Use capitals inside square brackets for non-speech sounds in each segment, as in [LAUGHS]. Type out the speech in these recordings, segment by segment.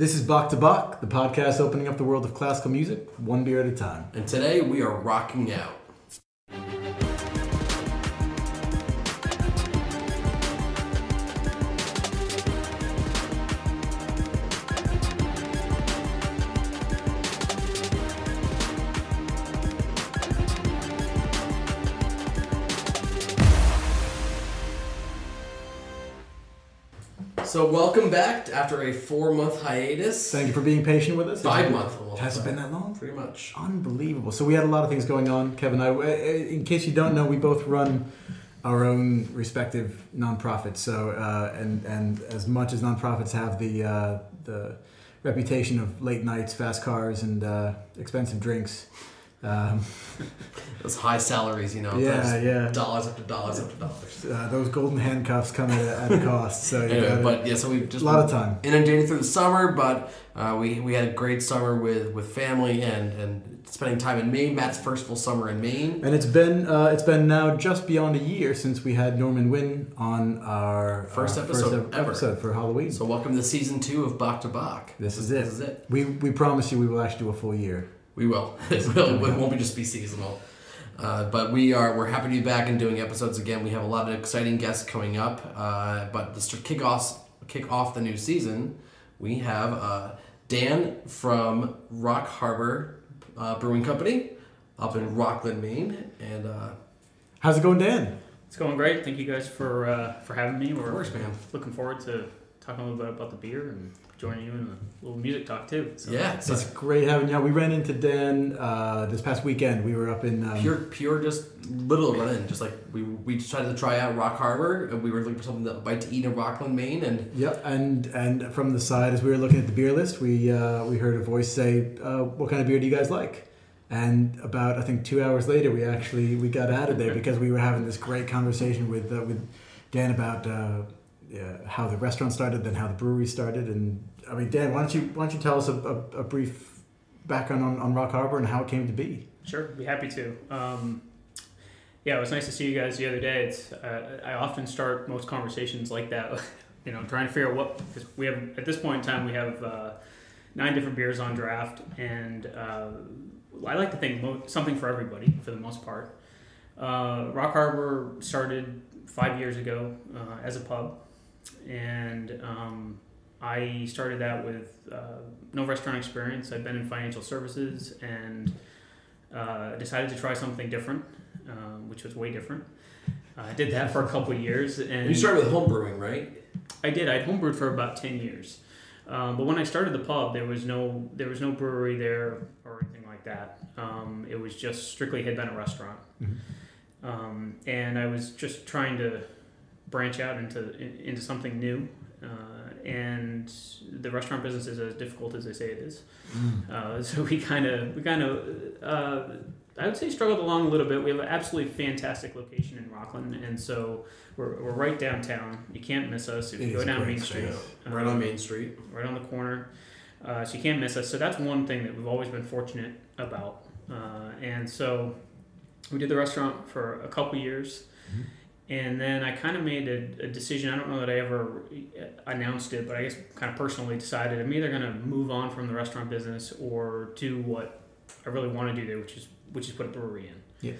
This is Bach to Bach, the podcast opening up the world of classical music, one beer at a time. And today we are rocking out. Welcome back after a four-month hiatus. Thank you for being patient with us. Five month. Has it been that long? Pretty much. Unbelievable. So we had a lot of things going on, Kevin. I, uh, in case you don't know, we both run our own respective nonprofits. So uh, and and as much as nonprofits have the uh, the reputation of late nights, fast cars, and uh, expensive drinks. Um, [LAUGHS] Those high salaries, you know. Yeah, yeah. Dollars after dollars after dollars. uh, those golden handcuffs come at a, at a cost. So Anyway, gotta- but yeah, so we just a lot of time. inundated through the summer, but uh, we we had a great summer with with family and and spending time in Maine. Matt's first full summer in Maine. And it's been uh, it's been now just beyond a year since we had Norman Wynn on our First uh, episode ep- ever. episode for Halloween. So welcome to season two of Bach to Bach. this is it. This is it. We we promise you we will actually do a full year. We will. [LAUGHS] It, will. it won't be just be seasonal. Uh, but we are we're happy to be back and doing episodes again. We have a lot of exciting guests coming up. Uh, but to kick off kick off the new season, we have uh, Dan from Rock Harbor uh, Brewing Company up in Rockland, Maine, and uh, How's it going, Dan? It's going great. Thank you guys for uh, for having me. of We're course, man. looking forward to talking a little bit about the beer and joining you in a little music talk too. So. Yeah, so It's great having you. We ran into Dan uh, this past weekend. We were up in um, pure pure just little run in. Just like we we decided to try out Rock Harbor, and we were looking for something to bite to eat in Rockland, Maine, and Yeah, and and from the side as we were looking at the beer list, we uh, we heard a voice say, uh, "What kind of beer do you guys like?" And about I think two hours later, we actually we got out of there [LAUGHS] because we were having this great conversation with uh, with Dan about uh, how the restaurant started, then how the brewery started, and I mean, Dan, why don't you why don't you tell us a, a, a brief background on, on Rock Harbor and how it came to be? Sure, be happy to. Um, yeah, it was nice to see you guys the other day. It's uh, I often start most conversations like that, [LAUGHS] you know, trying to figure out what because we have at this point in time we have uh, nine different beers on draft, and uh, I like to think mo- something for everybody for the most part. Uh, Rock Harbor started five years ago uh, as a pub, and um, I started that with uh, no restaurant experience. I'd been in financial services and uh, decided to try something different, um, which was way different. Uh, I did that for a couple of years, and you started with home brewing, right? I did. I'd homebrewed for about ten years, um, but when I started the pub, there was no there was no brewery there or anything like that. Um, it was just strictly had been a restaurant, Mhm. um, and I was just trying to branch out into into something new. Uh, and the restaurant business is as difficult as they say it is. Uh, [LAUGHS] so we kind of we kind of uh, I would say struggled along a little bit. We have an absolutely fantastic location in Rockland, and so we're, we're right downtown. You can't miss us if It you go down Main Street. space. Right on Main Street. right on the corner. Uh, so you can't miss us. So that's one thing that we've always been fortunate about. Uh, and so we did the restaurant for a couple years. Mhm. And then I kind of made a, a decision. I don't know that I ever uh, announced it, but I guess kind of personally decided I'm either going to move on from the restaurant business or do what I really want to do there, which is which is put a brewery in. Yeah.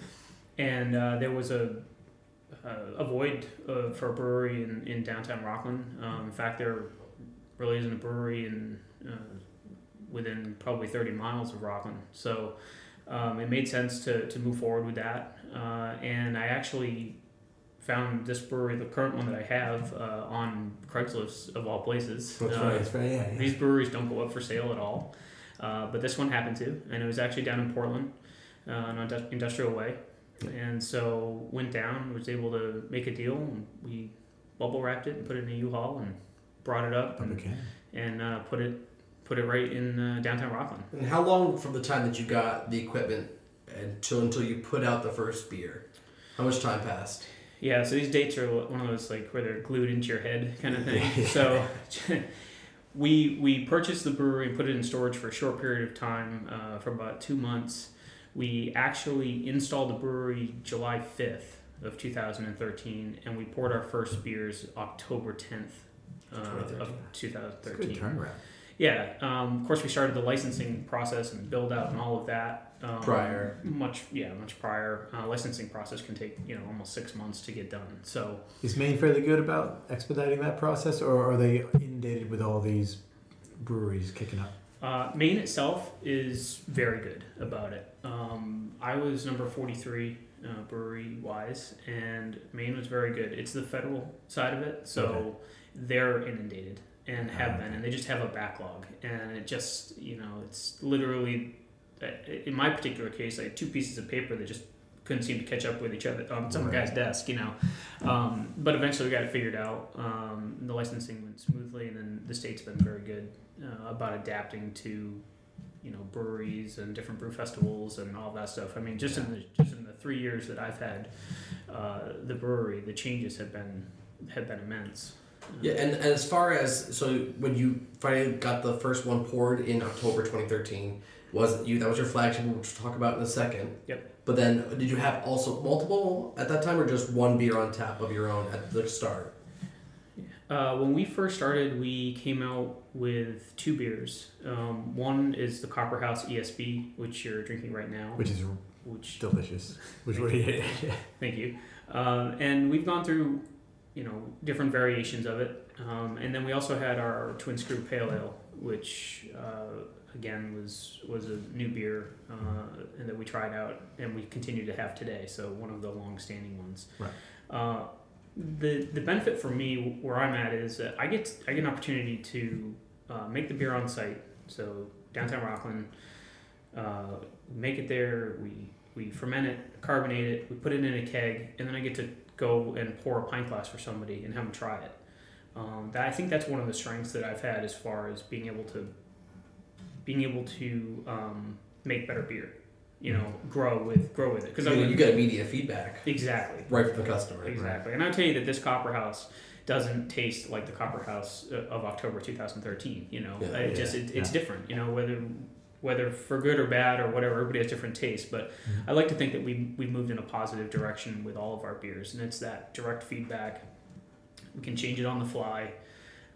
And uh, there was a uh, a void uh, for a brewery in, in downtown Rockland. Um, in fact, there really isn't a brewery in uh, within probably 30 miles of Rockland. So um, it made sense to, to move forward with that. Uh, and I actually found this brewery, the current one that I have, uh, on Craigslist of all places. That's Uh, right. That's right. Yeah, yeah. these breweries don't go up for sale at all, uh, but this one happened to, and it was actually down in Portland, uh, on Indu- Industrial Way, and so went down, was able to make a deal, and we bubble wrapped it and put it in a U-Haul and brought it up and, Okay. and uh, put it put it right in uh, downtown Rockland. And how long from the time that you got the equipment until until you put out the first beer? How much time passed? Yeah, so these dates are one of those like where they're glued into your head kind of thing. [LAUGHS] So [LAUGHS] we we purchased the brewery and put it in storage for a short period of time, uh, for about two months. We actually installed the brewery July fifth of two thousand and thirteen, and we poured our first beers October tenth uh, of 2013. two thousand a good turnaround. Yeah, um, of course, we started the licensing process and build out and all of that um, Prior. Much, yeah, much prior. Uh, licensing process can take you know almost six months to get done. So Is Maine fairly good about expediting that process, or are they inundated with all these breweries kicking up? uh, Maine itself is very good about it. Um, I was number forty three. Uh, brewery wise, and Maine was very good. It's the federal side of it, so Okay. they're inundated and have Ah, been, and they just have a backlog. And it just, you know, it's literally, in my particular case, I had two pieces of paper that just couldn't seem to catch up with each other on some Right. guy's desk, you know. Um, but eventually we got it figured out. Um, the licensing went smoothly, and then the state's been very good uh, about adapting to, you know, breweries and different brew festivals and all that stuff. I mean, just in the just in the three years that I've had uh, the brewery, the changes have been have been immense. Yeah, and, and as far as so when you finally got the first one poured in October 2013, was it you that was your flagship, which we'll talk about in a second. Yep. But then, did you have also multiple at that time, or just one beer on tap of your own at the start? Uh, when we first started, we came out with two beers. Um, one is the Copper House ESB, which you're drinking right now. Which is Which, delicious. [LAUGHS] Which we [LAUGHS] thank you. Um, and we've gone through, you know, different variations of it. Um, and then we also had our Twin Screw Pale Ale, which uh, again was was a new beer uh, and that we tried out and we continue to have today. So one of the long-standing ones. Right. Uh, the the benefit for me where I'm at is that I get I get an opportunity to uh, make the beer on site. So downtown Rockland, uh, make it there. We we ferment it, carbonate it, we put it in a keg, and then I get to go and pour a pint glass for somebody and have them try it. Um, that I think that's one of the strengths that I've had as far as being able to being able to um, make better beer. You know, grow with grow with it because Because you, you get immediate feedback exactly right from the customer. Exactly. And I'll tell you that this Copper House doesn't taste like the Copper House uh, of October 2013. You know, Yeah. it just Yeah. it, it's Yeah. different. You know, whether whether for good or bad or whatever, everybody has different tastes. But Mhm. I like to think that we we moved in a positive direction with all of our beers, and it's that direct feedback. We can change it on the fly.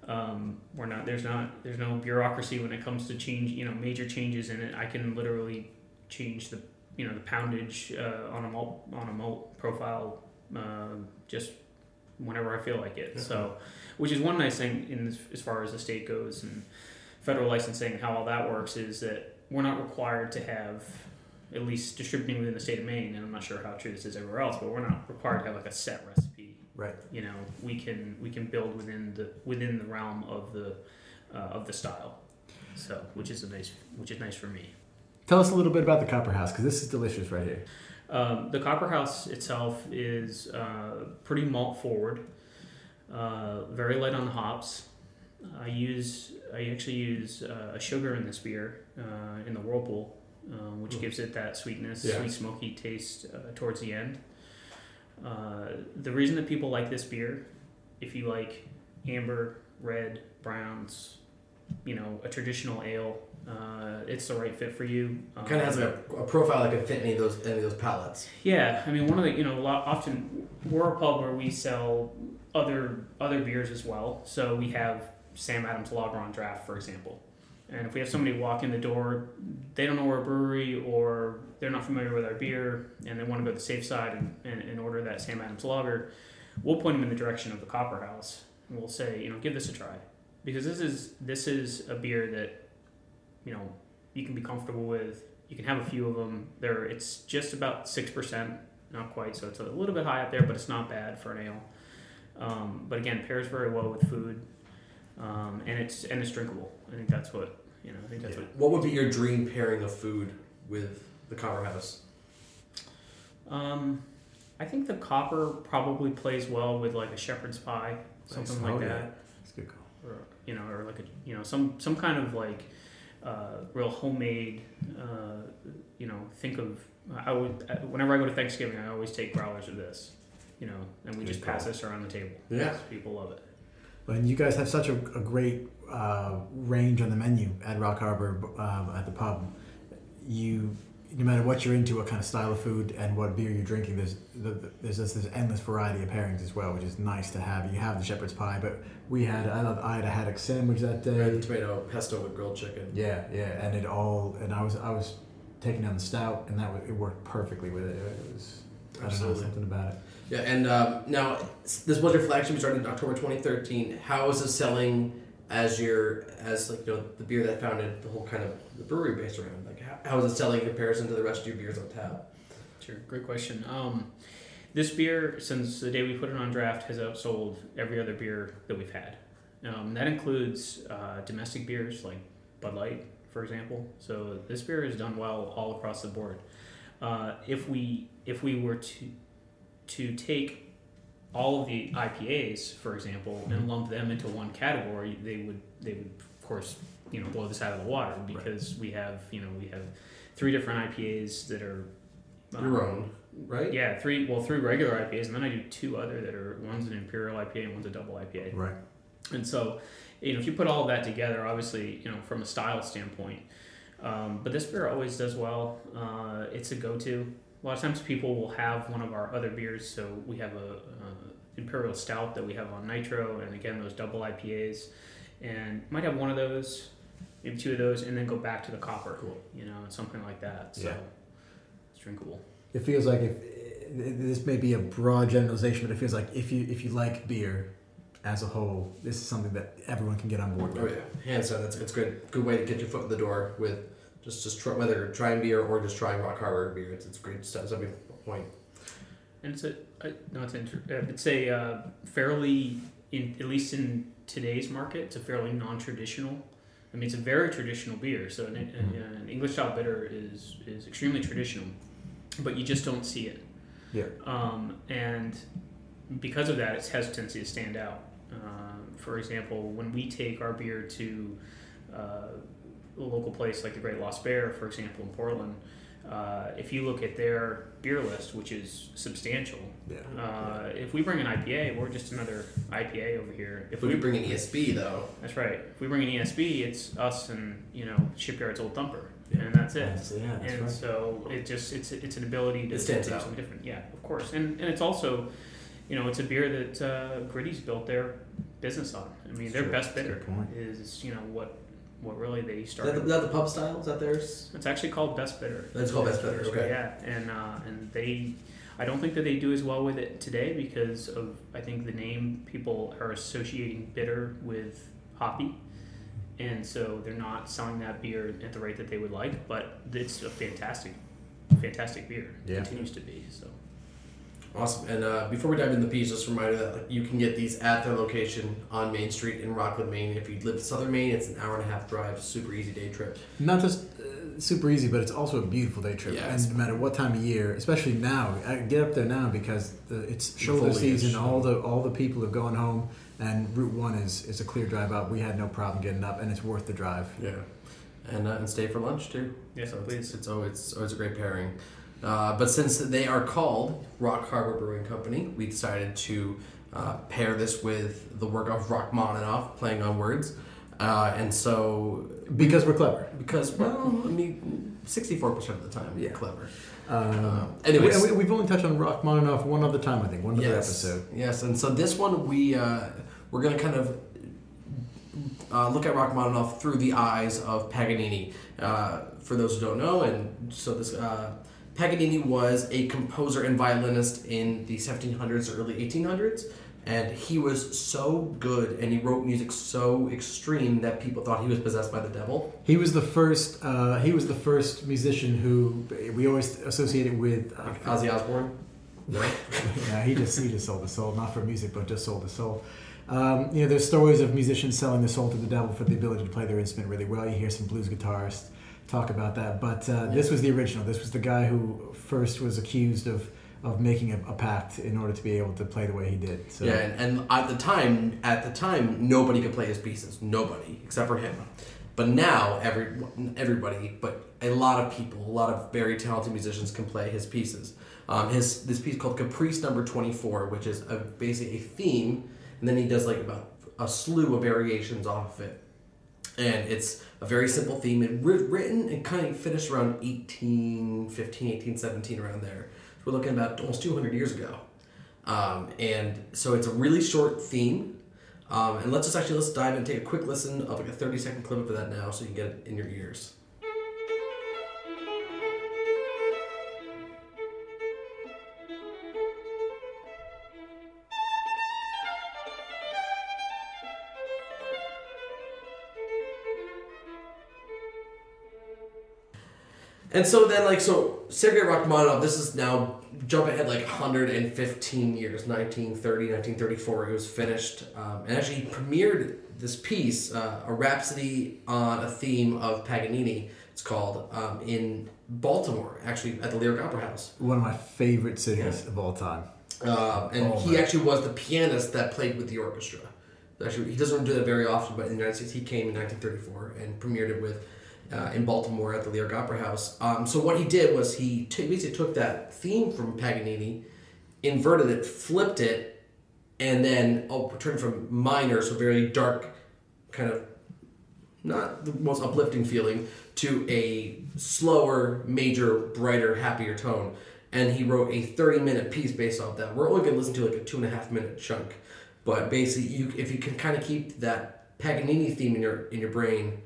Um, we're not there's not there's no bureaucracy when it comes to change you know major changes in it. I can literally change the you know the poundage uh, on a malt on a malt profile uh, just whenever I feel like it. So, which is one nice thing in this, as far as the state goes and federal licensing, how all that works is that we're not required to have at least distributing within the state of Maine, and I'm not sure how true this is everywhere else, but we're not required to have like a set recipe. Right. You know, we can we can build within the within the realm of the uh, of the style. So, which is a nice which is nice for me. Tell us a little bit about the Copper House because this is delicious right here. Um, the Copper House itself is uh, pretty malt forward, uh, very light on the hops. I use I actually use uh, a sugar in this beer uh, in the whirlpool, um, which Mm. gives it that sweetness, Yeah. sweet smoky taste uh, towards the end. Uh, the reason that people like this beer, if you like amber, red, browns, you know, a traditional ale, uh, it's the right fit for you. Um, Kind of has a, a profile that can fit any of those any of those palettes. yeah, I mean, one of the you know, a lot, often we're a pub where we sell other other beers as well. So we have Sam Adams Lager on draft, for example. And if we have somebody walk in the door, they don't know we're a brewery or they're not familiar with our beer and they want to go to the safe side and, and, and order that Sam Adams Lager, we'll point them in the direction of the Copper House and we'll say, you know, give this a try because this is this is a beer that you know you can be comfortable with. You can have a few of them. There, it's just about six percent, not quite. So it's a little bit high up there, but it's not bad for an ale. Um, but again, pairs very well with food, um, and it's and it's drinkable. I think that's what you know. I think that's Yeah. What would be your dream pairing of food with the Copper House? Um, I think the copper probably plays well with like a shepherd's pie, something Nice. like Oh, yeah. that. It's a good call. or you know, or like a you know some some kind of like uh, real homemade. Uh, you know, think of I would uh, whenever I go to Thanksgiving, I always take growlers of this. You know, and we Good just pass this around the table. Yeah. 'cause people love it. And you guys have such a, a great uh, range on the menu at Rock Harbor um, at the pub. You no matter what you're into, what kind of style of food, and what beer you're drinking, there's the, the- there's just this endless variety of pairings as well, which is nice to have. You have the shepherd's pie, but we had I, I had a haddock sandwich that day. Red tomato pesto with grilled chicken. Yeah, yeah, and it all and I was I was taking down the stout, and that was, it worked perfectly with it. It was I don't know Absolutely. something about it. Yeah, and um, now this was your flagship. You started in October 2013. How is it selling as your as like you know the beer that founded the whole kind of the brewery based around? Like how, is it selling in comparison to the rest of your beers on tap? Sure, great question. Um, this beer, since the day we put it on draft, has outsold every other beer that we've had. Um, that includes uh, domestic beers like Bud Light, for example. So this beer has done well all across the board. Uh, if we if we were to to take all of the IPAs, for example, and lump them into one category, they would they would course you know blow this out of the water because we have you know we have three different IPAs that are um, Your own, right? yeah, three. Well, three regular IPAs, and then I do two other that are one's an imperial IPA and one's a double IPA. Right. And so, you know, if you put all of that together, obviously, you know, from a style standpoint, um, but this beer always does well. Uh, it's a go-to. A lot of times, people will have one of our other beers. So we have a uh, imperial stout that we have on nitro, and again, those double IPAs, and might have one of those, maybe two of those, and then go back to the copper. Cool. You know, something like that. So Yeah. it's drinkable. It feels like if this may be a broad generalization, but it feels like if you if you like beer as a whole, this is something that everyone can get on board Oh with. yeah, hands down. That's it's good. Good way to get your foot in the door with just just try, whether trying beer or just trying Rock Harbor beer. It's, it's great stuff. So I mean, point. And it's a, a no, it's inter- uh, it's a uh, fairly in at least in today's market, it's a fairly non-traditional. I mean, it's a very traditional beer. So an, Mhm. an English style bitter is is extremely traditional, but you just don't see it. Yeah. Um, and because of that, its hesitancy to stand out. Um, for example, when we take our beer to uh, a local place like the Great Lost Bear, for example, in Portland, uh, if you look at their beer list, which is substantial, Yeah. uh, if we bring an IPA, we're just another IPA over here. If If we bring an ESB though, that's right. If we bring an ESB, it's us and you know Shipyard's Old Thumper, Yeah. and that's it. That's- yeah, that's and right. so it just it's it's an ability to It do out. something different. Yeah, of course, and and it's also, you know, it's a beer that uh, Gritty's built their business on. I mean, That's their true. best That's bidder point. is you know what what really they is that, the, started. is that the pub style? Is that theirs? It's actually called Best Bitter. That's called Best Bitter, okay. Yeah, and uh, and they, I don't think that they do as well with it today because of I think the name people are associating bitter with hoppy, and so they're not selling that beer at the rate that they would like. But it's a fantastic, fantastic beer. Yeah. continues to be so. Awesome. And uh, before we dive into the piece, just a reminder that like, you can get these at their location on Main Street in Rockland, Maine. If you live in Southern Maine, it's an hour and a half drive, super easy day trip. Not just uh, super easy, but it's also a beautiful day trip. Yeah, and no matter what time of year, especially now, I get up there now because the, it's shoulder foliage. season. All the all the people have gone home, and Route One is is a clear drive up. We had no problem getting up, and it's worth the drive. Yeah. And, uh, and stay for lunch too. Yes, so please. It's, it's, always, it's always a great pairing. Uh, but since they are called Rock Harbor Brewing Company, we decided to uh, pair this with the work of Rachmaninoff, playing on words. Uh, and so, Because we're clever. because, well, I mean, 64% of the time, Yeah. clever. Um, anyways. we, we've only touched on Rachmaninoff one other time, I think, one other yes, episode. Yes, and so this one we uh, we're gonna kind of uh, look at Rachmaninoff through the eyes of Paganini. Uh, for those who don't know, and so this uh, Paganini was a composer and violinist in the 1700s or early 1800s. And he was so good, and he wrote music so extreme that people thought he was possessed by the devil. He was the first. Uh, he was the first musician who we always associated with. Uh, Like Ozzy Osbourne. [LAUGHS] yeah, he just he just sold his soul, not for music, but just sold his soul. Um, you know, there's stories of musicians selling their soul to the devil for the ability to play their instrument really well. You hear some blues guitarists talk about that, but uh, this was the original. This was the guy who first was accused of of making a, a pact in order to be able to play the way he did. So Yeah, and, and at the time, at the time, nobody could play his pieces. Nobody except for him. But now, every everybody, but a lot of people, a lot of very talented musicians can play his pieces. Um, his this piece called Caprice Number Twenty Four, which is a, basically a theme, and then he does like about a slew of variations off of it. And it's a very simple theme. Writ- written and kind of finished around 1815, 1817, around there. We're looking about almost 200 years ago. Um, and so it's a really short theme. Um, and let's just actually let's dive in and take a quick listen of like a 30 second clip of that now so you can get it in your ears. And so then, like, so Sergei Rachmaninoff, this is now jump ahead like 115 years, 1930, 1934, it was finished. Um, and actually, he premiered this piece, uh, a rhapsody on a theme of Paganini, it's called, um, in Baltimore, actually, at the Lyric Opera House. One of my favorite cities of all time. Uh, and Oh, he man. actually was the pianist that played with the orchestra. Actually, he doesn't do that very often, but in the United States, he came in 1934 and premiered it with uh, in Baltimore at the Lyric Opera House. Um, so what he did was he t- basically took that theme from Paganini, inverted it, flipped it, and then oh, turned from minor, so very dark, kind of not the most uplifting feeling, to a slower, major, brighter, happier tone. And he wrote a 30 minute piece based off that. We're only going to listen to like a two and a half minute chunk. But basically, you if you can kind of keep that Paganini theme in your in your brain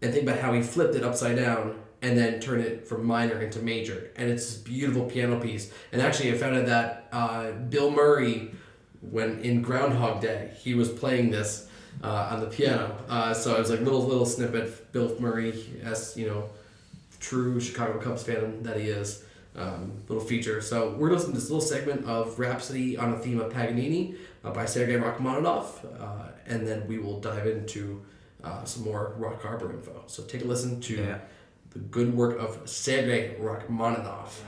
and think about how he flipped it upside down and then turn it from minor into major. And it's this beautiful piano piece. And actually, I found out that uh, Bill Murray, when in Groundhog Day, he was playing this uh, on the piano. Uh, so it was like little little snippet. Bill Murray, as you know, true Chicago Cubs fan that he is. Um, little feature. So we're listening to this little segment of Rhapsody on a theme of Paganini uh, by Sergei Rachmaninoff, uh, and then we will dive into uh, some more Rock Harbor info. So take a listen to Yeah. the good work of Sergei Rachmaninoff.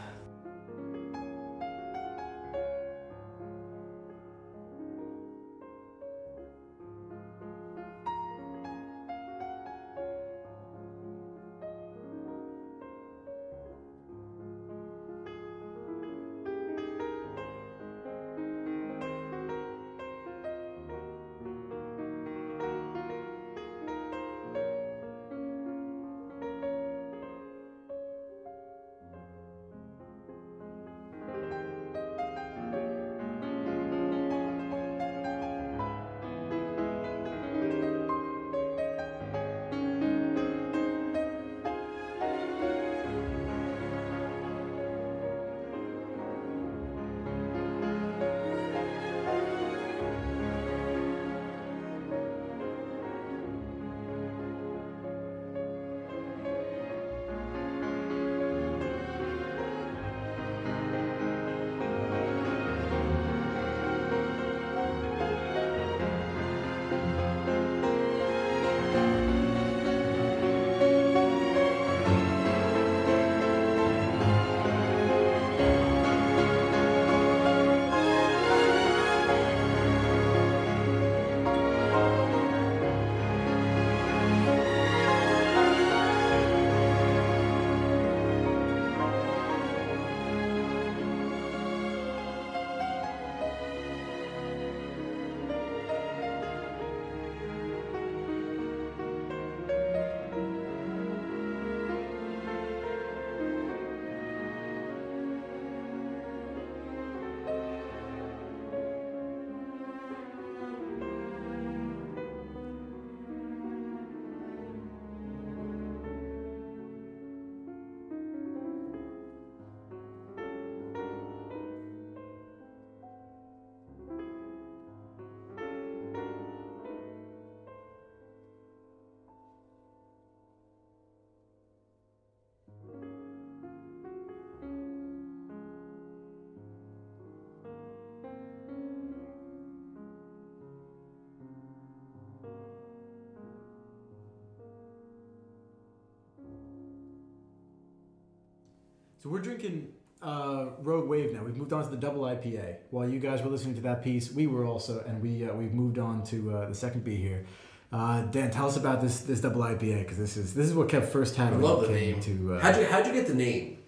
So we're drinking uh, Rogue Wave now. We've moved on to the double IPA. While you guys were listening to that piece, we were also, and we uh, we've moved on to uh, the second beer here. Uh, Dan, tell us about this this double IPA because this is this is what kept first had I love the name. to. Uh, how'd you how'd you get the name?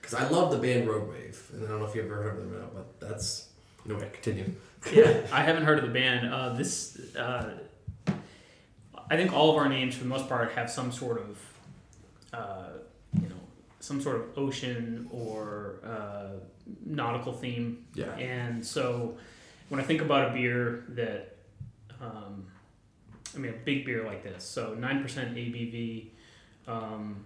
Because I love the band Rogue Wave, and I don't know if you ever heard of them or not, but that's anyway. Continue. [LAUGHS] yeah, I haven't heard of the band. Uh, this, uh, I think all of our names, for the most part, have some sort of, uh, you know, some sort of ocean or uh, nautical theme. Yeah. And so, when I think about a beer that, um, I mean, a big beer like this, so nine percent ABV, um,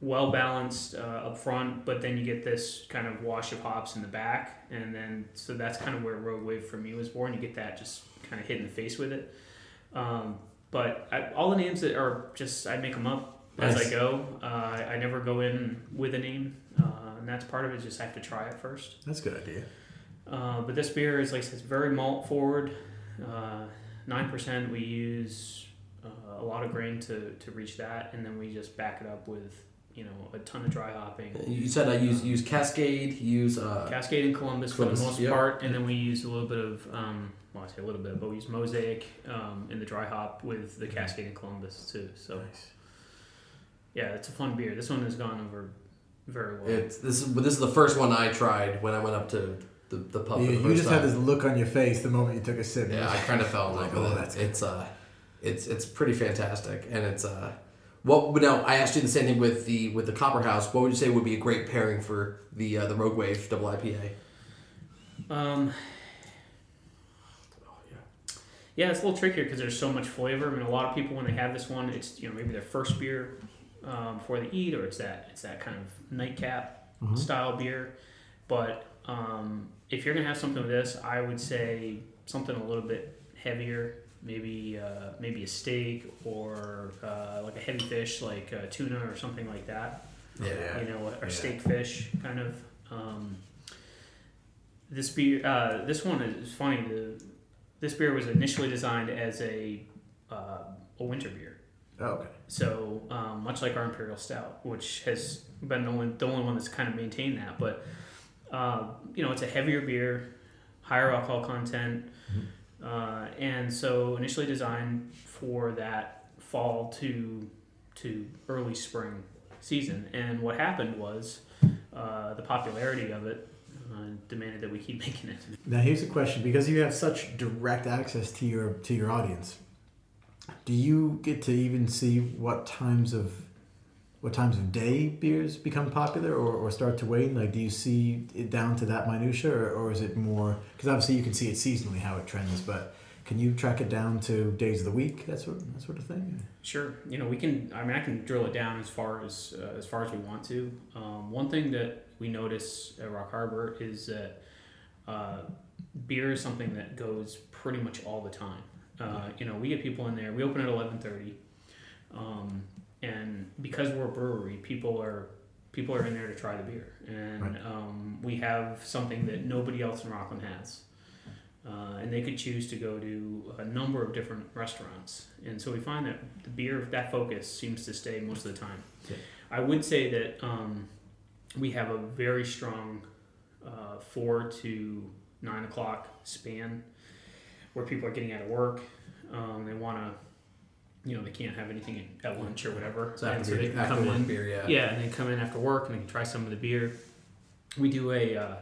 well balanced uh, up front, but then you get this kind of wash of hops in the back, and then so that's kind of where Rogue Wave for me was born. You get that just kind of hit in the face with it. Um, but I, all the names that are just I make them up as I go. Uh, I, I never go in with a name, uh, and that's part of it. Just I have to try it first. That's a good idea. Uh, but this beer is like I said, it's very malt forward. Nine percent. We use uh, a lot of grain to, to reach that, and then we just back it up with you know a ton of dry hopping. You said I use use Cascade, use uh, Cascade and Columbus for the most yep. part, and then we use a little bit of um, well, I say a little bit, but we use Mosaic um, in the dry hop with the Cascade and Columbus too. So Nice. Yeah, it's a fun beer. This one has gone over very well. it's this is this is the first one I tried when I went up to the, the pub. You, for the you first just time. had this look on your face the moment you took a sip. Yeah, I kind of fell in love Oh, that's it. good. It's uh, it's it's pretty fantastic, and it's uh, what well, now I asked you the same thing with the with the Copper House. What would you say would be a great pairing for the uh, the Rogue Wave double IPA? Um, Oh yeah, Yeah, it's a little trickier because there's so much flavor. I mean, a lot of people when they have this one, it's you know maybe their first beer um, before they eat, or it's that it's that kind of nightcap Mhm. style beer. But um, if you're gonna have something with this, I would say something a little bit heavier, maybe uh, maybe a steak or uh, like a heavy fish like uh, tuna or something like that Yeah. you know, or Yeah. steak fish kind of. Um, this beer, uh, this one is funny. The, this beer was initially designed as a uh, a winter beer. Oh, okay. So um, much like our imperial stout, which has been the only the only one that's kind of maintained that, but uh, you know, it's a heavier beer, higher alcohol content, uh, and so initially designed for that fall to to early spring season. And what happened was uh, the popularity of it uh, demanded that we keep [LAUGHS] making it. Now here's a question: because you have such direct access to your to your audience, do you get to even see what times of what times of day beers become popular or, or start to wane? Like, do you see it down to that minutia, or, or is it more? Because obviously you can see it seasonally how it trends, but can you track it down to days of the week, that sort that sort of thing? Sure, you know we can. I mean, I can drill it down as far as uh, as far as we want to. Um, one thing that we notice at Rock Harbor is that uh, beer is something that goes pretty much all the time. Uh, you know, we get people in there. We open at eleven thirty, um, and because we're a brewery, people are people are in there to try the beer, and Right. um, we have something that nobody else in Rockland has. Uh, and they could choose to go to a number of different restaurants. And so we find that the beer, that focus, seems to stay most of the time. Yeah. I would say that um, we have a very strong uh, four to nine o'clock span where people are getting out of work. Um, they want to, you know, they can't have anything at lunch or whatever. so And after, so they can come in. beer, yeah. Yeah, and they come in after work and they can try some of the beer. We do a uh,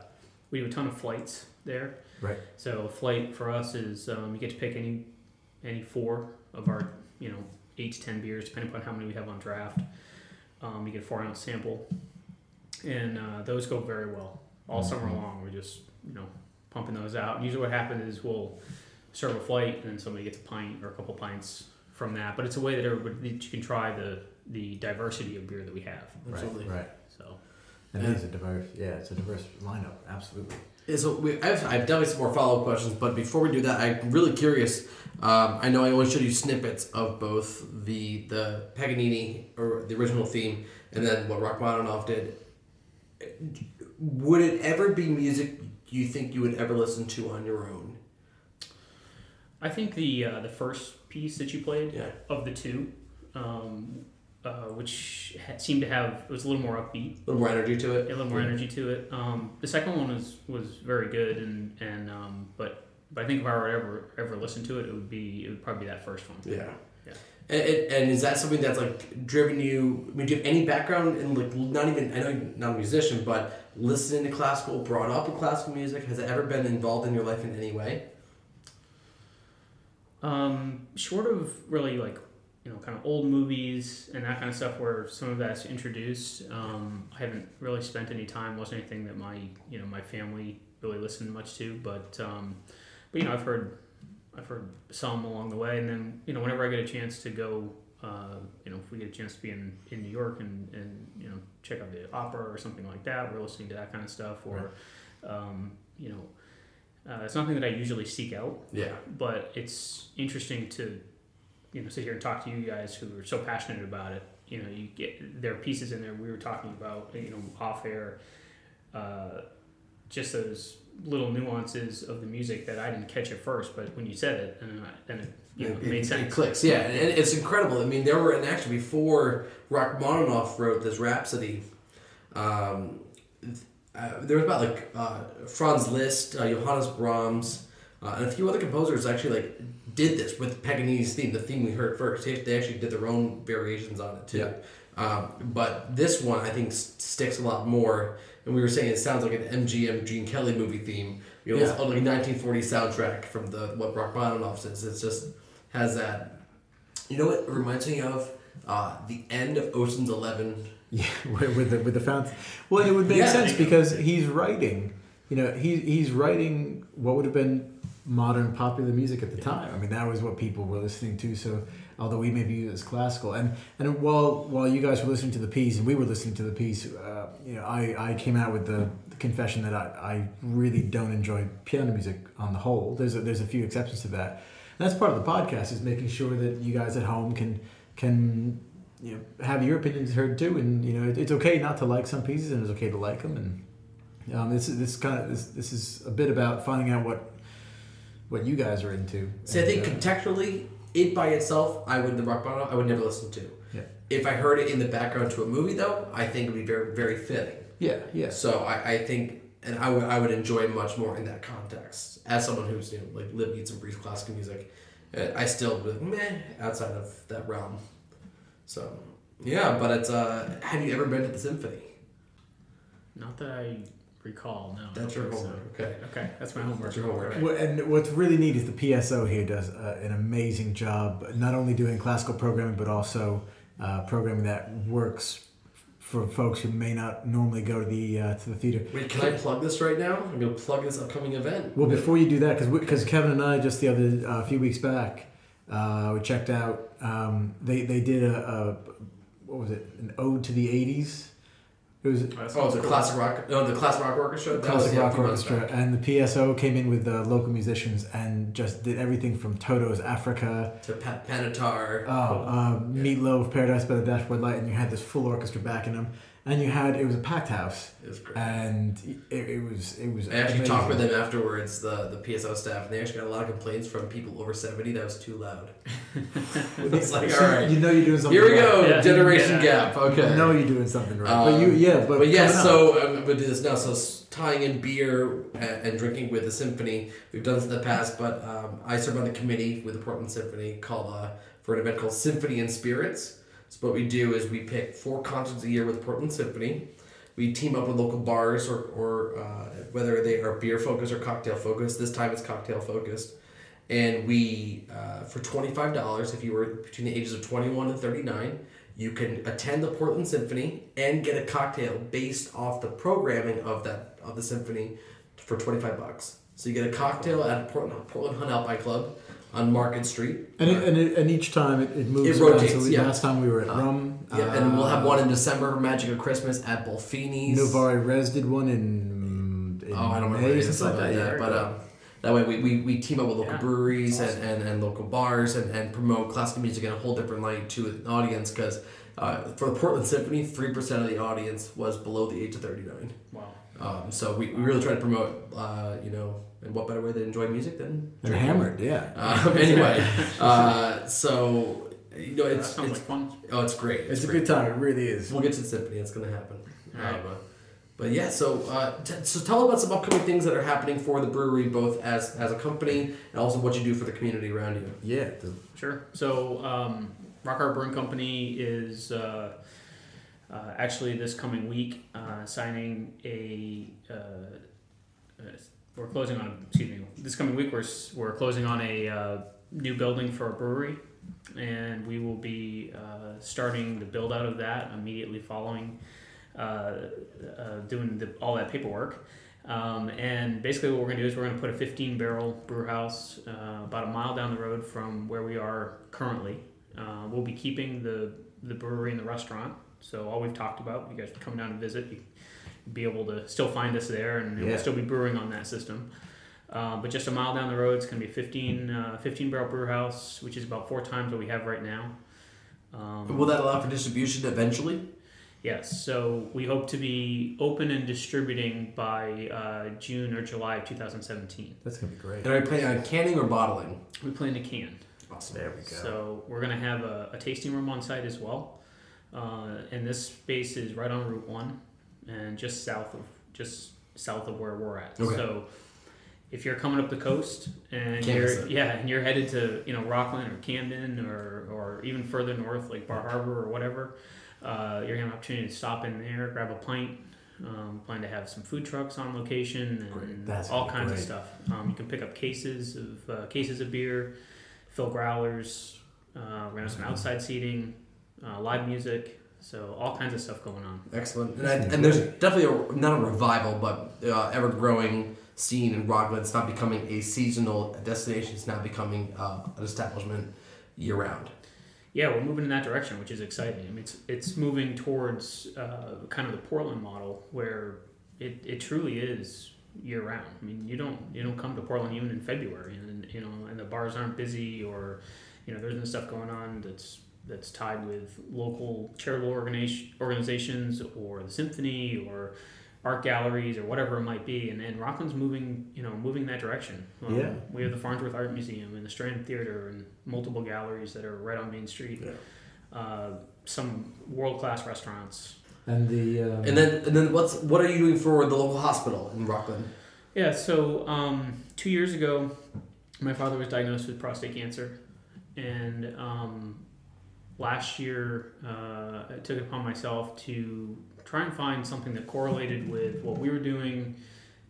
we do a ton of flights there. Right. So a flight for us is um, you get to pick any any four of our you know eight to ten beers, depending upon how many we have on draft. Um, you get a four ounce sample, and uh, those go very well all summer Mhm. long. We're just you know pumping those out. And usually what happens is we'll serve a flight, and then somebody gets a pint or a couple pints from that. But it's a way that everybody that you can try the the diversity of beer that we have. Absolutely. Right. Right. So And it is a diverse. Yeah, it's a diverse lineup. Absolutely. Yeah, So we, I, have, I have definitely some more follow up questions, but before we do that, I'm really curious. Um, I know I only showed you snippets of both the the Paganini or the original theme, and then what Rachmaninoff did. Would it ever be music you think you would ever listen to on your own? I think the uh, the first piece that you played Yeah. of the two, um, uh, which ha- seemed to have it was a little more upbeat, A little more energy to it. a little more Yeah. energy to it. Um, the second one was was very good, and and um, but but I think if I were to ever ever listen to it, it would be it would probably be that first one. Yeah. Yeah. And, and, and is that something that's like driven you? I mean, do you have any background in like not even? I know you're not a musician, but listening to classical, brought up with classical music, has it ever been involved in your life in any way? Um, short of really like you know, kind of old movies and that kind of stuff where some of that's introduced. Um, I haven't really spent any time. wasn't anything that my you know my family really listened much to, but um, but you know I've heard I've heard some along the way, and then you know whenever I get a chance to go, uh, you know if we get a chance to be in, in New York and, and you know check out the opera or something like that, we're listening to that kind of stuff, or um, you know uh, it's nothing that I usually seek out, Yeah. but it's interesting to you know sit here and talk to you guys who are so passionate about it. You know, you get there are pieces in there we were talking about, you know, off air, uh, just those little nuances of the music that I didn't catch at first, but when you said it, and then it you know, it, made it- sense. It clicks, yeah, and it's incredible. I mean, there were, and actually before Rachmaninoff wrote this Rhapsody, um, uh, there was about like uh, Franz Liszt, uh, Johannes Brahms, uh, and a few other composers actually like did this with Paganini's theme, the theme we heard first. They, they actually did their own variations on it too. Yeah. Um, but this one I think s- sticks a lot more. And we were saying it sounds like an MGM Gene Kelly movie theme. You know, Yeah. it's like a 1940 soundtrack from the what Rachmaninoff is. It just has that. You know what it reminds me of? Uh, the end of Ocean's Eleven. Yeah, [LAUGHS] with with the with the fountain. Well, it would make Yeah. sense because he's writing. You know, he he's writing what would have been modern popular music at the time. I mean, that was what people were listening to. So, although we may view it as classical, and and while while you guys were listening to the piece and we were listening to the piece, uh, you know, I I came out with the, the confession that I, I really don't enjoy piano music on the whole. There's a, there's a few exceptions to that. And that's part of the podcast is making sure that you guys at home can can you know have your opinions heard too, and you know it, it's okay not to like some pieces, and it's okay to like them, and um, this is this kind of this this is a bit about finding out what what you guys are into. See, I think uh, contextually, it by itself, I would the Rachmaninoff, I would never listen to. Yeah. If I heard it in the background to a movie, though, I think it would be very very fitting. yeah, yeah, So I, I think, and I would I would enjoy much more in that context. As someone who's you know like live eats and breathes classical music, uh, I still would be like, meh outside of that realm. So yeah, but it's uh, have you ever been to the symphony? Not that I recall. No. That's your think so. Okay, Okay, that's my homework. that's your homework. Well, And what's really neat is the PSO here does uh, an amazing job, not only doing classical programming, but also uh, programming that works for folks who may not normally go to the uh, to the theater. Wait, can I plug this right now? I'm gonna plug this upcoming event. Well, before you do that, because because Kevin and I just the other uh, few weeks back, uh, we checked out. Um, they they did a, a what was it? An ode to the '80s. It was Oh, the classic rock. No, the classic rock orchestra. That was, classic yeah, rock orchestra, and the PSO came in with uh, local musicians and just did everything from Toto's Africa, to Pat Benatar. oh, um, Meatloaf, Paradise by the Dashboard Light, and you had this full orchestra backing them, and you had it was a packed house, it was great. and it, it was it was. I actually amazing. talked with them afterwards, the the PSO staff, and they actually got a lot of complaints from people over seventy that was too loud. [LAUGHS] it's like, So all right, you know you're doing something. here we right. go, Yeah. generation Yeah. gap. Okay. You know you're doing something right, Um, but you yeah, but But yeah, coming up- so I'm going to do this now. So s- tying in beer and, and drinking with the symphony, we've done this in the past, but um, I serve on the committee with the Portland Symphony called uh, for an event called Symphony and Spirits. So what we do is we pick four concerts a year with Portland Symphony. We team up with local bars or, or uh, whether they are beer focused or cocktail focused. This time it's cocktail focused. And we, uh, for $25, if you were between the ages of 21 and 39, you can attend the Portland Symphony and get a cocktail based off the programming of that of the symphony for 25 bucks. So you get a cocktail at Portland, Portland Hunt Alpine Club on Market Street. and it, and, it, and each time it, it moves. It around. rotates, So we, yeah. last time we were at Uh, Rum. yeah, and we'll have uh, one in December, Magic of Christmas at Bolfini's. Novare Res did one in, in Oh, I don't May remember or it, something like that. yeah, Yeah, but um, that way we, we, we team up with local Yeah, breweries that's and, and, and local bars and, and promote classical music in a whole different light to an audience because uh, for the Portland Symphony, 3% of the audience was below the age of 39. Wow. Um, so we, we really try to promote, uh, you know, and what better way to enjoy music than and drinking? hammered. Yeah. [LAUGHS] Um, anyway, [LAUGHS] uh, so you know it's, it's like fun. oh it's great. It's, a great. good time. It really is. We'll get to the symphony. It's going to happen. Alright. Um, uh, but yeah, so uh, t- so tell about some upcoming things that are happening for the brewery, both as as a company and also what you do for the community around you. Yeah. the- Sure. So, um, Rock Harbor Brewing Company is uh, uh, actually this coming week uh, signing a. We're closing on. Excuse me. This coming week, we're we're closing on a uh, new building for a brewery. and we will be uh, starting the build out of that immediately following uh, uh, doing the, all that paperwork. Um, and basically, what we're going to do is we're going to put a 15 barrel brew house uh, about a mile down the road from where we are currently. Uh, we'll be keeping the, the brewery and the restaurant. So, all we've talked about, you guys come down and visit, you be able to still find us there, and Yeah. we'll still be brewing on that system. Uh, but just a mile down the road, it's going to be a 15, uh, 15 barrel brew house, which is about four times what we have right now. Um, Will that allow for distribution eventually? Yes, so we hope to be open and distributing by uh, June or July of 2017. That's gonna be great. And are you planning on canning or bottling? We plan to can. Awesome. There we go. So we're going to have a, a tasting room on site as well. Uh, and this space is right on Route 1 and just south of just south of where we're at. Okay. So if you're coming up the coast and Can't you're yeah, and you're headed to, you know, Rockland or Camden or, or even further north like Bar Harbor or whatever, uh, you're going to have an opportunity to stop in there, grab a pint. Um, plan to have some food trucks on location and all gonna kinds of stuff. Um, you can pick up cases of uh, cases of beer, fill growlers. Uh, we're gonna have some outside seating, uh, live music, so all kinds of stuff going on. Excellent. And, I, and there's definitely a, not a revival, but uh, ever growing scene in Rockland. It's not becoming a seasonal destination. It's now becoming uh, an establishment year round. Yeah, we're moving in that direction, which is exciting. I mean, it's it's moving towards uh, kind of the Portland model, where it, it truly is year round. I mean, you don't you don't come to Portland even in February, and you know, and the bars aren't busy, or you know, there's no stuff going on that's that's tied with local charitable organization, organizations or the symphony or art galleries or whatever it might be. And, and Rockland's moving, you know, moving in that direction. Um, Yeah. We have the Farnsworth Art Museum and the Strand Theater and multiple galleries that are right on Main Street. Yeah. Uh, some world class restaurants. And the um, And then, and then, what's what are you doing for the local hospital in Rockland? Yeah, so um, two years ago, my father was diagnosed with prostate cancer, and um, last year uh, I took it upon myself to try and find something that correlated with what we were doing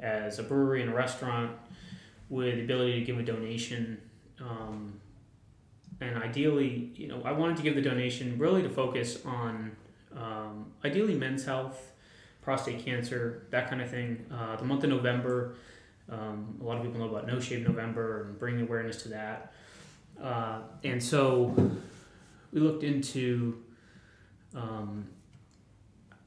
as a brewery and a restaurant, with the ability to give a donation. Um, and ideally, you know, I wanted to give the donation really to focus on um, ideally men's health, prostate cancer, that kind of thing. Uh, the month of November, um, a lot of people know about No Shave November and bringing awareness to that. Uh, and so we looked into, um,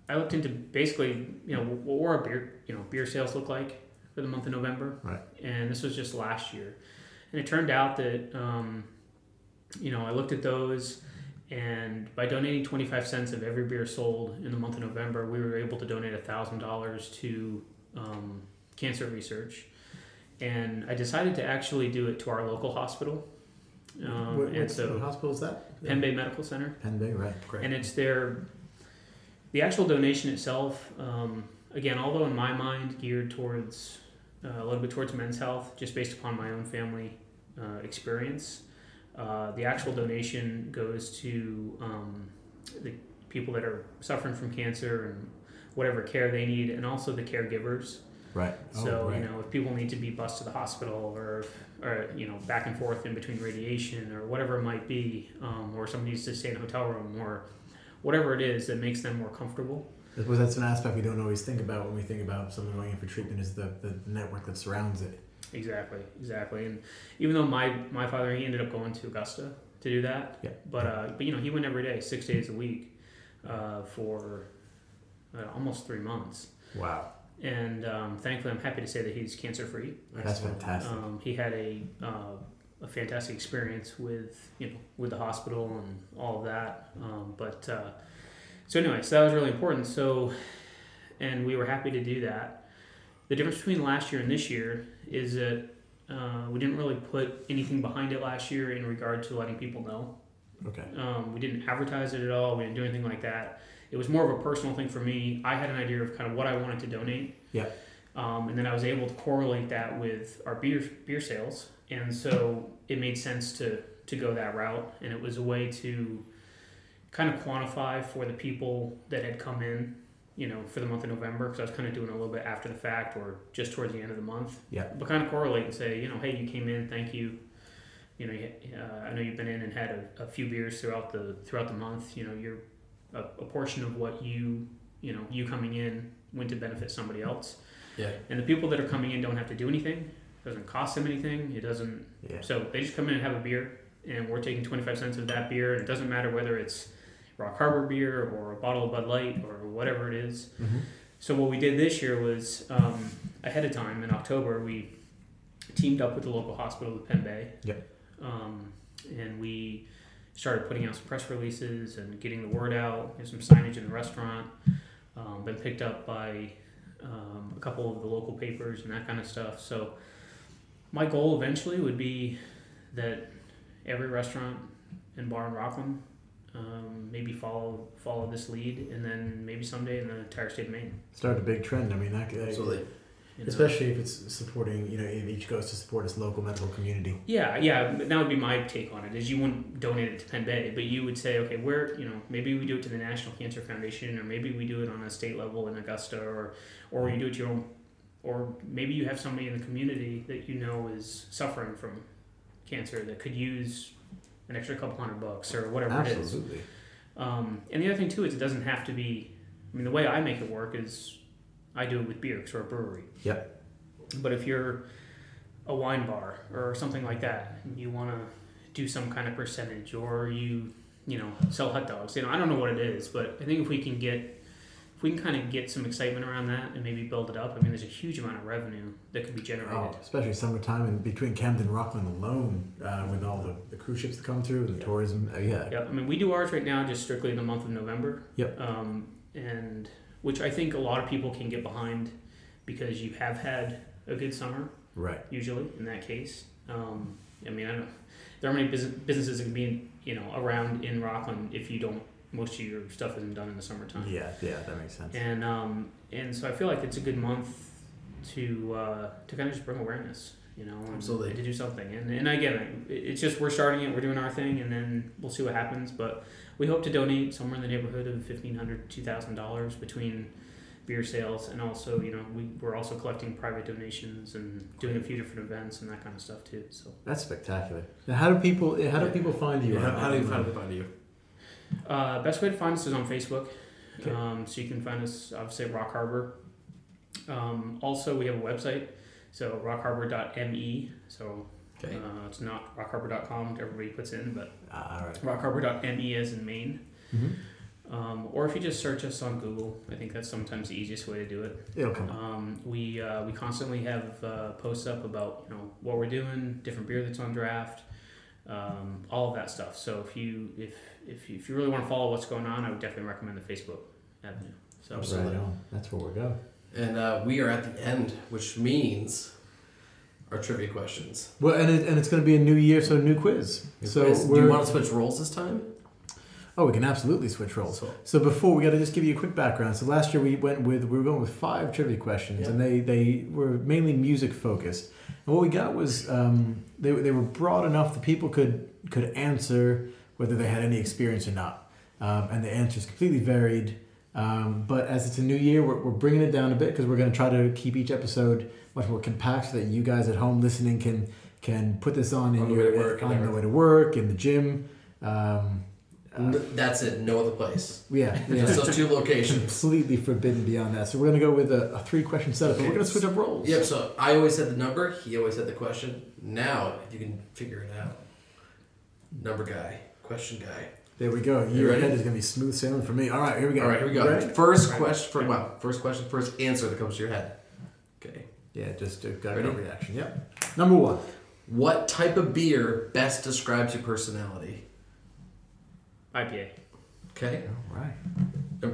I looked into basically, you know, what were our beer, you know, beer sales look like for the month of November. Right. And this was just last year. And it turned out that, um, you know, I looked at those and by donating 25 cents of every beer sold in the month of November, we were able to donate $1,000 to um, cancer research. And I decided to actually do it to our local hospital. Um, what, and so what hospital is that? Penn Bay Medical Center. Penn Bay, right? Great. And it's their, the actual donation itself, um, again, although in my mind geared towards, uh, a little bit towards men's health, just based upon my own family uh, experience, uh, the actual donation goes to um, the people that are suffering from cancer and whatever care they need, and also the caregivers. Right. So oh, right. you know, if people need to be bused to the hospital, or or you know, back and forth in between radiation, or whatever it might be, um, or somebody needs to stay in a hotel room, or whatever it is that makes them more comfortable. Suppose that's an aspect we don't always think about when we think about someone going in for treatment is the, the network that surrounds it. Exactly, exactly. And even though my my father he ended up going to Augusta to do that, Yeah. but uh, but you know he went every day, six days a week, uh, for uh, almost three months. Wow. And um, thankfully, I'm happy to say that he's cancer free. That's fantastic. Um, he had a uh, a fantastic experience with you know with the hospital and all of that. Um, but uh, so anyway, so that was really important. So and we were happy to do that. The difference between last year and this year is that uh, we didn't really put anything behind it last year in regard to letting people know. okay. Um, we didn't advertise it at all. We didn't do anything like that. It was more of a personal thing for me. I had an idea of kind of what I wanted to donate. Yeah. Um, and then I was able to correlate that with our beer beer sales, and so it made sense to to go that route. And it was a way to kind of quantify for the people that had come in, you know, for the month of November, because I was kind of doing a little bit after the fact or just towards the end of the month. Yeah. But kind of correlate and say, you know, hey, you came in, thank you. you know, uh, I know you've been in and had a, a few beers throughout the throughout the month. You know, you're a, a portion of what you you know you coming in went to benefit somebody else. Yeah. And the people that are coming in don't have to do anything. It doesn't cost them anything. It doesn't. Yeah. So they just come in and have a beer, and we're taking twenty five cents of that beer, and it doesn't matter whether it's Rock Harbor beer or a bottle of Bud Light or whatever it is. Mhm. So what we did this year was um, ahead of time in October we teamed up with the local hospital, the Penn Bay. Yep. Um, and we started putting out some press releases and getting the word out. There's some signage in the restaurant. Um, been picked up by um, a couple of the local papers and that kind of stuff. So my goal eventually would be that every restaurant and bar in Rockland um, maybe follow follow this lead, and then maybe someday in the entire state of Maine. Start a big trend. I mean, that, that- Absolutely. You know? especially if it's supporting, you know, if each goes to support its local medical community. Yeah, yeah, that would be my take on it. Is you wouldn't donate it to Penn Bay, but you would say, okay, where you know maybe we do it to the National Cancer Foundation, or maybe we do it on a state level in Augusta, or or you do it to your own, or maybe you have somebody in the community that you know is suffering from cancer that could use an extra couple hundred bucks or whatever it is. Absolutely. Um, and the other thing too is it doesn't have to be. I mean, the way I make it work is I do it with beer because we're a brewery. Yep. But if you're a wine bar or something like that, and you want to do some kind of percentage, or you you know sell hot dogs. You know, I don't know what it is, but I think if we can get if we can kind of get some excitement around that and maybe build it up. I mean, there's a huge amount of revenue that could be generated. Oh, especially summertime and between Camden and Rockland alone, uh, with all the, the cruise ships that come through and the tourism. Uh, yeah. Yep. I mean, we do ours right now just strictly in the month of November. Yep. Um, and which I think a lot of people can get behind because you have had a good summer Right. usually in that case. Um, I mean, I don't. There are many business, businesses that can be you know around in Rockland if you don't. Most of your stuff isn't done in the summertime. Yeah. Yeah. That makes sense. And um, and so I feel like it's a good month to uh, to kind of just bring awareness, you know, and, Absolutely. and to do something. And and again, it- it's just we're starting it, we're doing our thing, and then we'll see what happens. But we hope to donate somewhere in the neighborhood of fifteen hundred to two thousand dollars between beer sales and also you know we, we're also collecting private donations and doing a few different events and that kind of stuff too so That's spectacular. Now, how do people? How do people find you? How, how do you find, find you? Uh, best way to find us is on Facebook. Okay. Um, so you can find us, obviously, at Rock Harbor. Um, also, we have a website, so rockharbor.me. So Okay. uh, it's not rockharbor.com, that everybody puts in, but Ah, all right. rockharbor.me as in Maine. Mm-hmm. Um, or if you just search us on Google, I think that's sometimes the easiest way to do it. It'll come. Um, we uh, we constantly have uh, posts up about you know what we're doing, different beer that's on draft, um, all of that stuff. So if you if if you, if you really want to follow what's going on, I would definitely recommend the Facebook avenue. So Absolutely. Right on. That's where we'll go. And uh, we are at the end, which means our trivia questions. Well, and it, and it's going to be a new year, so a new quiz. so Quiz. do you want to switch roles this time? oh, we can absolutely switch roles. So, So before we got to just give you a quick background. So last year we went with we were going with five trivia questions, Yeah. and they they were mainly music focused. And what we got was um, they they were broad enough that people could could answer whether they had any experience or not, um, and the answers completely varied. Um, but as it's a new year, we're, we're bringing it down a bit because we're going to try to keep each episode much more compact so that you guys at home listening can can put this on in On the your way to work on the way to work in the gym. Um, uh, that's it. No other place. yeah, yeah. Just those two locations. completely forbidden beyond that. So we're going to go with a, a three question setup, and we're going to switch up roles. Yep. So I always said the number. He always said the question. Now you can figure it out. Number guy, question guy. There we go. You Year ready? ahead is going to be smooth sailing for me. All right, here we go. All right, here we go. Ready? First Right. question. For, wow. First question. First answer that comes to your head. Okay. Yeah, just a got a reaction. Yep. Number one. What type of beer best describes your personality? IPA. Okay. All right.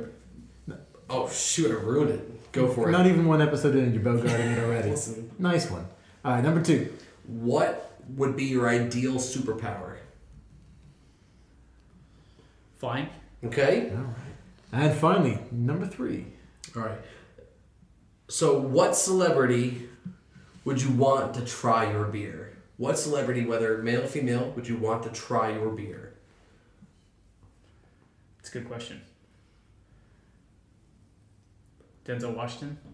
Oh shoot! I ruined it. Go for Not it. Not even one episode in, you're bogarting it already. [LAUGHS] Nice one. All right, number two. What would be your ideal superpower? Flying. Okay. All right. And finally, number three. All right. So, what celebrity would you want to try your beer? What celebrity, whether male or female, would you want to try your beer? It's a good question. Denzel Washington. [LAUGHS]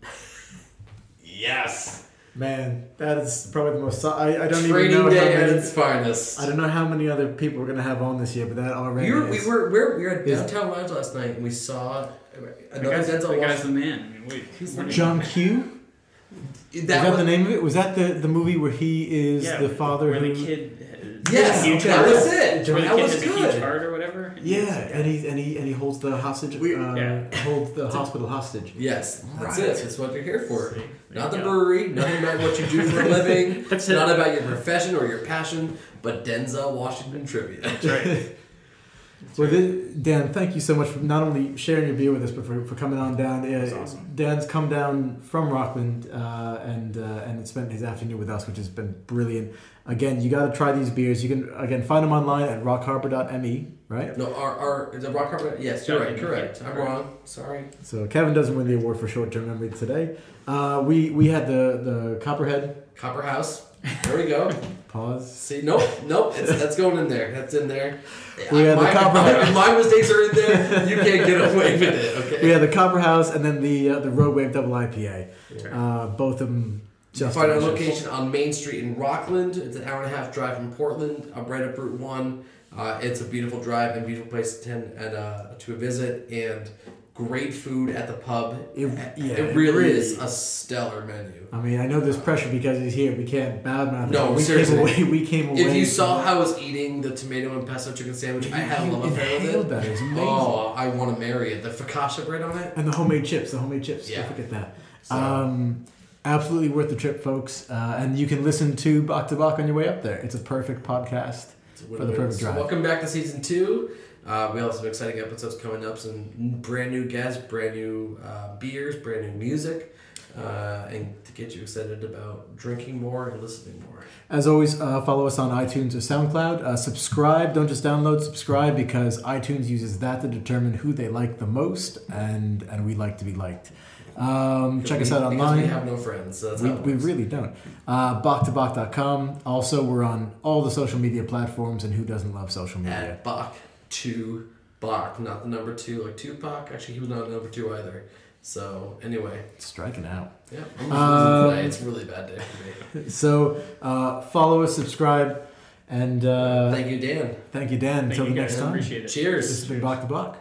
Yes. Man, that is probably the most. I, I don't Training even know day how at many. its finest. I don't know how many other people we're gonna have on this year, but that already. We were, we were, we were, we were at Is- downtown lounge last night and we saw The another guy's, Denzel the guy's the man. I mean, wait, He's what the are you- John Q. That, was that was, the name of it? Was that the, the movie where he is yeah, the father where who? the kid. Has Yes, a huge okay, that was it. Where the That kid was has a good. heart or whatever. and Yeah, he's like, and he and he and he holds the hostage. We- uh, Yeah. holds the [LAUGHS] hospital hostage. Yes, that's Right. it. That's what you're here for. See, there Not you the go. brewery, nothing about what you do for a [LAUGHS] living. That's not it. about your profession or your passion, but Denzel Washington trivia. That's right. [LAUGHS] Well, th- Dan, thank you so much for not only sharing your beer with us, but for, for coming on down. Uh, That's awesome. Dan's come down from Rockland uh, and uh, and spent his afternoon with us, which has been brilliant. Again, you got to try these beers. You can again find them online at rockharbor.me, right? No, our, our is it Rock Harbor? Yes, you're right. Correct. I'm wrong. Sorry. So Kevin doesn't win the award for short-term memory today. Uh, we we had the the Copperhead Copper House. There we go. pause. See, nope, nope. It's, that's going in there. That's in there. We had the my, Copper my, my mistakes are in there. You can't get away with it. Okay. We had the Copper House and then the uh, the Rogue Wave Double IPA. Uh, both of them You just find our location on Main Street in Rockland. It's an hour and a half drive from Portland, up right up Route One. Uh, it's a beautiful drive and beautiful place to attend and uh, to visit, and great food at the pub. It- yeah, it really is a stellar menu. I mean, I know there's pressure because he's here. We can't badmouth. No, we seriously. came away. We came away. If you saw how I was eating the tomato and pesto chicken sandwich, I had a love affair with it. that. Amazing. Oh, I want to marry it. The focaccia bread on it. And the homemade chips. The homemade chips. Yeah. Don't forget that. So, Um, absolutely worth the trip, folks. Uh, and you can listen to Bach to Bach on your way up there. It's a perfect podcast. for the perfect So drive. welcome back to season two. Uh, we also have exciting episodes coming up, some brand new guests, brand new uh, beers, brand new music, uh, and to get you excited about drinking more and listening more. As always, uh, follow us on iTunes or SoundCloud. Uh, subscribe. Don't just download. Subscribe because iTunes uses that to determine who they like the most, and and we like to be liked. Um, check us out online. We have no friends, so We, we really don't. Uh, Bach2Bach.com. Also, we're on all the social media platforms, and who doesn't love social media? At Bach to Bach, not the number two like Tupac. Actually, he was not the number two either. So anyway, Striking out. yeah, [LAUGHS] Um. It's a really bad day for me. [LAUGHS] So, uh, follow us, subscribe, and uh, Thank you, Dan. thank you, Dan. Thank Until you the guys. next time. appreciate it. This Cheers. has been Bach to Bach.